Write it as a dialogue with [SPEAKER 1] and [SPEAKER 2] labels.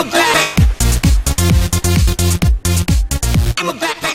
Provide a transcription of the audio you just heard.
[SPEAKER 1] I'm a bad. I'm a bad.